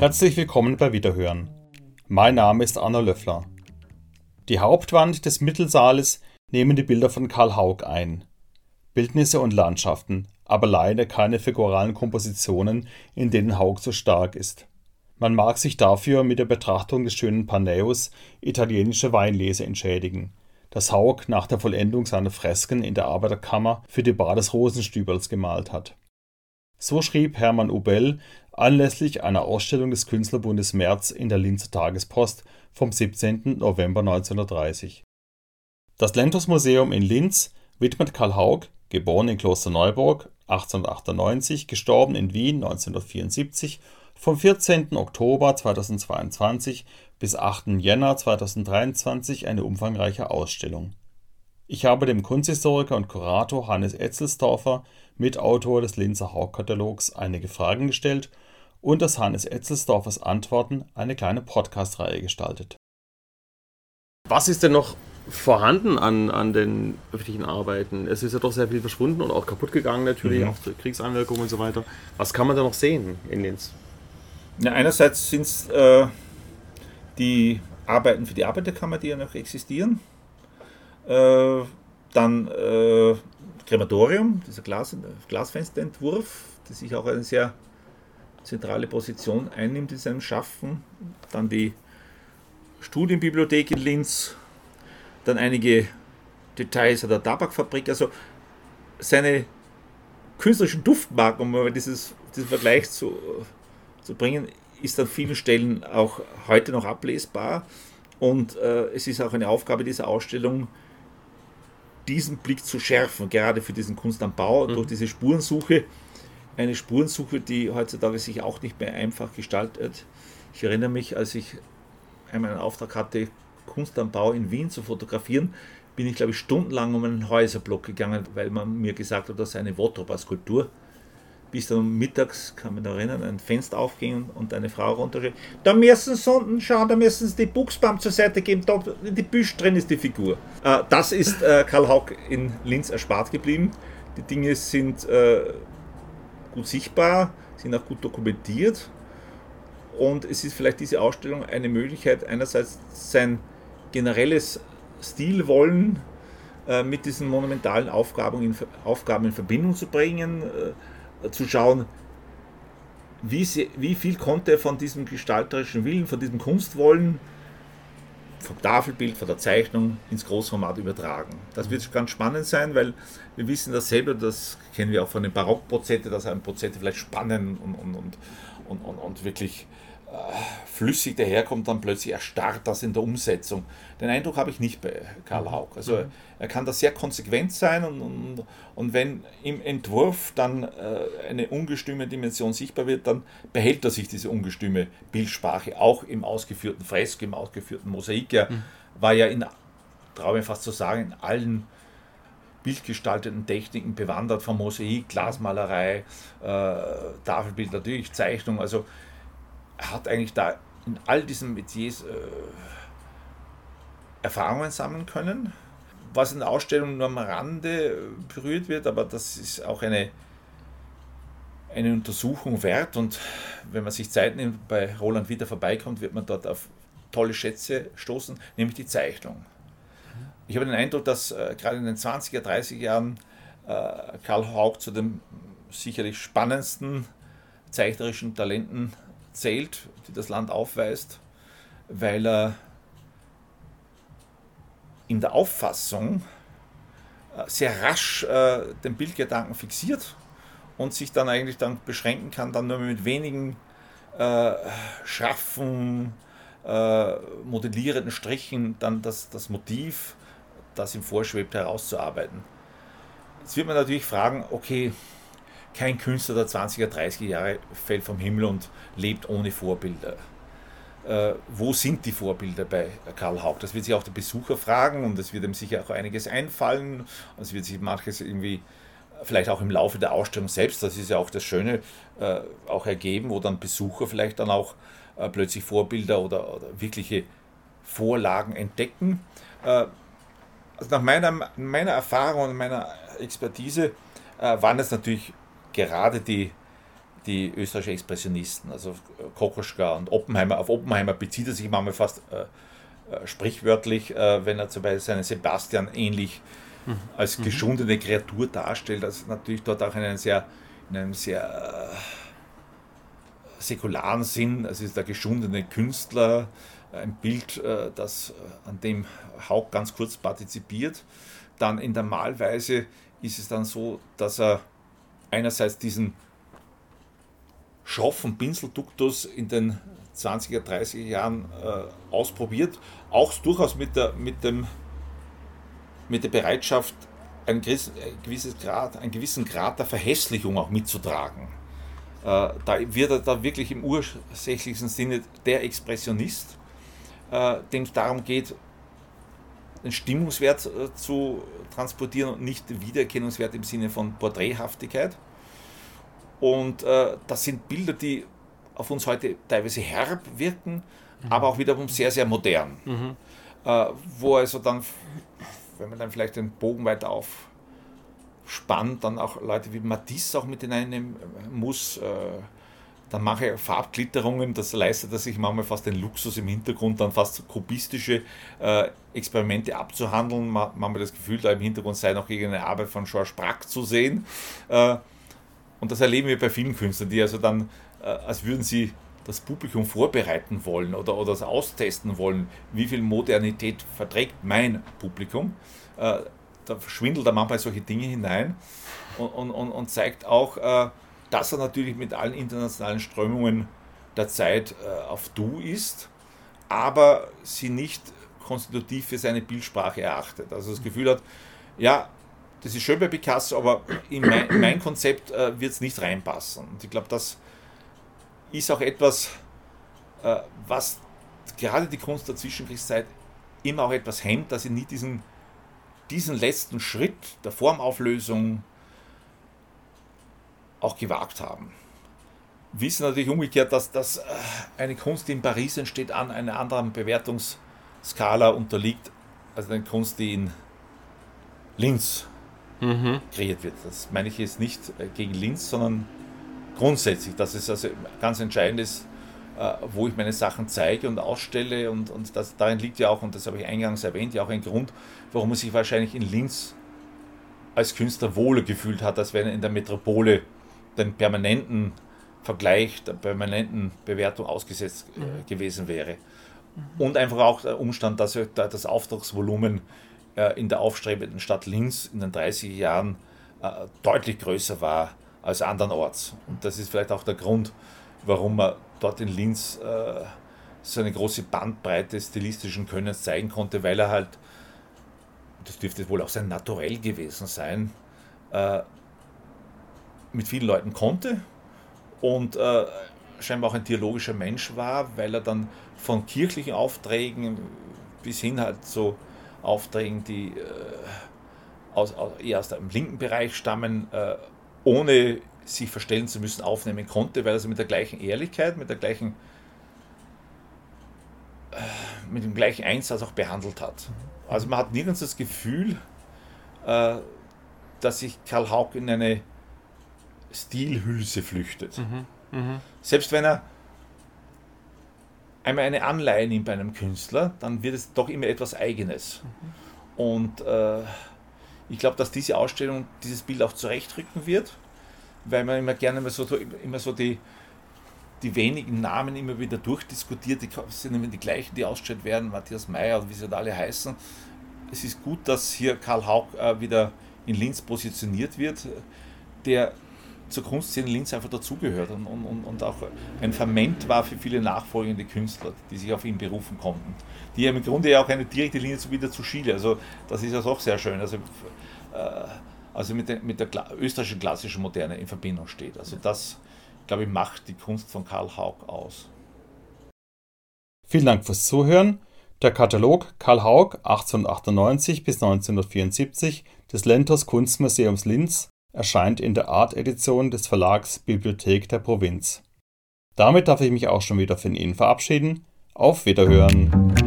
Herzlich willkommen bei Wiederhören. Mein Name ist Anna Löffler. Die Hauptwand des Mittelsaales nehmen die Bilder von Karl Haug ein. Bildnisse und Landschaften, aber leider keine figuralen Kompositionen, in denen Haug so stark ist. Man mag sich dafür mit der Betrachtung des schönen Paneus italienische Weinlese entschädigen, das Haug nach der Vollendung seiner Fresken in der Arbeiterkammer für die Bar des Rosenstüberls gemalt hat. So schrieb Hermann Ubell anlässlich einer Ausstellung des Künstlerbundes März in der Linzer Tagespost vom 17. November 1930. Das Lentos-Museum in Linz widmet Karl Haug, geboren in Klosterneuburg 1898, gestorben in Wien 1974, vom 14. Oktober 2022 bis 8. Jänner 2023 eine umfangreiche Ausstellung. Ich habe dem Kunsthistoriker und Kurator Hannes Etzelsdorfer, Mitautor des Linzer Haug-Katalogs, einige Fragen gestellt und aus Hannes Etzelsdorfers Antworten eine kleine Podcast-Reihe gestaltet. Was ist denn noch vorhanden an, an den öffentlichen Arbeiten? Es ist ja doch sehr viel verschwunden und auch kaputt gegangen natürlich, mhm. auch durch Kriegsanwirkungen und so weiter. Was kann man da noch sehen in Linz? Ja, einerseits sind es äh, die Arbeiten für die Arbeiterkammer, die ja noch existieren. Äh, dann äh, Krematorium, dieser Glas, Glasfensterentwurf, das sich auch eine sehr zentrale Position einnimmt in seinem Schaffen. Dann die Studienbibliothek in Linz, dann einige Details der Tabakfabrik. Also seine künstlerischen Duftmarken, um mal dieses, diesen Vergleich zu, zu bringen, ist an vielen Stellen auch heute noch ablesbar. Und äh, es ist auch eine Aufgabe dieser Ausstellung, diesen Blick zu schärfen, gerade für diesen Kunst am Bau, mhm. durch diese Spurensuche. Eine Spurensuche, die heutzutage sich auch nicht mehr einfach gestaltet. Ich erinnere mich, als ich einmal einen Auftrag hatte, Kunst am Bau in Wien zu fotografieren, bin ich, glaube ich, stundenlang um einen Häuserblock gegangen, weil man mir gesagt hat, das sei eine Wotropa-Skulptur bis dann mittags, kann man erinnern, ein Fenster aufging und eine Frau runterschrieb, da müssen sie unten schauen, da müssen sie die Buchsbaum zur Seite geben, da in die Büsch drin ist die Figur. Äh, das ist äh, Karl Haug in Linz erspart geblieben. Die Dinge sind äh, gut sichtbar, sind auch gut dokumentiert und es ist vielleicht diese Ausstellung eine Möglichkeit, einerseits sein generelles Stilwollen äh, mit diesen monumentalen Aufgaben in, Aufgaben in Verbindung zu bringen, äh, zu schauen, wie, sie, wie viel konnte er von diesem gestalterischen Willen, von diesem Kunstwollen, vom Tafelbild, von der Zeichnung ins Großformat übertragen. Das wird ganz spannend sein, weil wir wissen das selber, das kennen wir auch von den Barockprozente, dass ein Prozente vielleicht spannend und, und, und, und, und wirklich flüssig daherkommt, dann plötzlich erstarrt das in der Umsetzung. Den Eindruck habe ich nicht bei Karl mhm. Haug. Also mhm. er kann da sehr konsequent sein und, und, und wenn im Entwurf dann äh, eine ungestüme Dimension sichtbar wird, dann behält er sich diese ungestüme Bildsprache, auch im ausgeführten Fresk, im ausgeführten Mosaik. Er mhm. war ja in, traue ich fast zu sagen, in allen bildgestalteten Techniken bewandert, von Mosaik, Glasmalerei, äh, Tafelbild natürlich, Zeichnung, also hat eigentlich da in all diesen Metiers äh, Erfahrungen sammeln können. Was in der Ausstellung nur am Rande berührt wird, aber das ist auch eine, eine Untersuchung wert. Und wenn man sich Zeit nimmt, bei Roland wieder vorbeikommt, wird man dort auf tolle Schätze stoßen, nämlich die Zeichnung. Ich habe den Eindruck, dass äh, gerade in den 20er, 30er Jahren äh, Karl Haug zu den sicherlich spannendsten zeichnerischen Talenten zählt, die das Land aufweist, weil er in der Auffassung äh, sehr rasch äh, den Bildgedanken fixiert und sich dann eigentlich dann beschränken kann, dann nur mit wenigen äh, schraffen, äh, modellierenden Strichen dann das, das Motiv, das ihm vorschwebt, herauszuarbeiten. Jetzt wird man natürlich fragen, okay, kein Künstler der 20er, 30er Jahre fällt vom Himmel und lebt ohne Vorbilder. Äh, wo sind die Vorbilder bei Karl Haug? Das wird sich auch der Besucher fragen und es wird ihm sicher auch einiges einfallen. Und es wird sich manches irgendwie, vielleicht auch im Laufe der Ausstellung selbst, das ist ja auch das Schöne, äh, auch ergeben, wo dann Besucher vielleicht dann auch äh, plötzlich Vorbilder oder, oder, wirkliche Vorlagen entdecken. Äh, also nach meiner, meiner Erfahrung und meiner Expertise äh, waren es natürlich gerade die, die österreichischen Expressionisten, also Kokoschka und Oppenheimer. Auf Oppenheimer bezieht er sich manchmal fast äh, äh, sprichwörtlich, äh, wenn er zum Beispiel seinen Sebastian ähnlich mhm. als mhm. geschundene Kreatur darstellt, also natürlich dort auch in einem sehr, in einem sehr äh, säkularen Sinn, also ist der geschundene Künstler, ein Bild, äh, das, äh, an dem Haug ganz kurz partizipiert. Dann in der Malweise ist es dann so, dass er einerseits diesen schroffen Pinselduktus in den 20er, 30er Jahren äh, ausprobiert, auch durchaus mit der, mit dem, mit der Bereitschaft, ein gewisses Grad, einen gewissen Grad der Verhässlichung auch mitzutragen. Äh, da wird er da wirklich im ursächlichsten Sinne der Expressionist, äh, dem es darum geht, den Stimmungswert äh, zu transportieren und nicht Wiedererkennungswert im Sinne von Porträthaftigkeit. Und äh, das sind Bilder, die auf uns heute teilweise herb wirken, mhm. aber auch wiederum sehr, sehr modern. Mhm. Äh, wo also dann, wenn man dann vielleicht den Bogen weiter aufspannt, dann auch Leute wie Matisse auch mit hineinnehmen muss. Äh, dann mache ich Farbglitterungen, das leistet sich manchmal fast den Luxus im Hintergrund, dann fast kubistische äh, Experimente abzuhandeln. Man, man hat das Gefühl, da im Hintergrund sei noch irgendeine Arbeit von Georges Braque zu sehen. Äh, und das erleben wir bei vielen Künstlern, die also dann, äh, als würden sie das Publikum vorbereiten wollen oder, oder das austesten wollen, wie viel Modernität verträgt mein Publikum. Äh, da schwindelt er manchmal solche Dinge hinein und, und, und, und zeigt auch, äh, dass er natürlich mit allen internationalen Strömungen der Zeit äh, auf Du ist, aber sie nicht konstitutiv für seine Bildsprache erachtet. Also das Gefühl hat, ja, das ist schön bei Picasso, aber in mein, in mein Konzept äh, wird es nicht reinpassen. Und ich glaube, das ist auch etwas, äh, was gerade die Kunst der Zwischenkriegszeit immer auch etwas hemmt, dass sie nie diesen, diesen letzten Schritt der Formauflösung auch gewagt haben. Wissen natürlich umgekehrt, dass, dass äh, eine Kunst, die in Paris entsteht, an einer anderen Bewertungsskala unterliegt, als eine Kunst, die in Linz mhm. kreiert wird. Das meine ich jetzt nicht äh, gegen Linz, sondern grundsätzlich, dass es also ganz entscheidend ist, äh, wo ich meine Sachen zeige und ausstelle. Und, und das, darin liegt ja auch, und das habe ich eingangs erwähnt, ja auch ein Grund, warum man sich wahrscheinlich in Linz als Künstler wohler gefühlt hat, als wenn er in der Metropole den permanenten Vergleich, der permanenten Bewertung ausgesetzt äh, mhm. gewesen wäre. Mhm. Und einfach auch der Umstand, dass das Auftragsvolumen äh, in der aufstrebenden Stadt Linz in den 30er Jahren äh, deutlich größer war als andernorts. Und das ist vielleicht auch der Grund, warum man dort in Linz äh, so eine große Bandbreite stilistischen Könnens zeigen konnte, weil er halt, das dürfte wohl auch sein Naturell gewesen sein, mit vielen Leuten konnte und scheinbar auch ein theologischer Mensch war, weil er dann von kirchlichen Aufträgen bis hin halt so Aufträgen, die äh, aus, eher aus dem linken Bereich stammen, äh, ohne sich verstellen zu müssen, aufnehmen konnte, weil er sie mit der gleichen Ehrlichkeit, mit der gleichen äh, mit dem gleichen Einsatz auch behandelt hat. Also man hat nirgends das Gefühl, äh, dass sich Karl Haug in eine Stilhülse flüchtet. Mhm, mh. Selbst wenn er einmal eine Anleihe nimmt bei einem Künstler, dann wird es doch immer etwas Eigenes. Mhm. Und äh, ich glaube, dass diese Ausstellung dieses Bild auch zurechtrücken wird, weil man immer gerne immer so, immer so die, die wenigen Namen immer wieder durchdiskutiert, die sind immer die gleichen, die ausgestellt werden, Matthias Meyer und wie sie alle heißen. Es ist gut, dass hier Karl Haug äh, wieder in Linz positioniert wird, der zur Kunstszene Linz einfach dazugehört und, und, und auch ein Ferment war für viele nachfolgende Künstler, die sich auf ihn berufen konnten. Die im Grunde ja auch eine direkte Linie wieder zu Schiele, also das ist ja auch sehr schön, also, äh, also mit der, mit der österreichischen klassischen Moderne in Verbindung steht. Also das, glaube ich, macht die Kunst von Karl Haug aus. Vielen Dank fürs Zuhören. Der Katalog Karl Haug 1898 bis 1974 des Lentos Kunstmuseums Linz erscheint in der Art-Edition des Verlags Bibliothek der Provinz. Damit darf ich mich auch schon wieder von Ihnen verabschieden. Auf Wiederhören!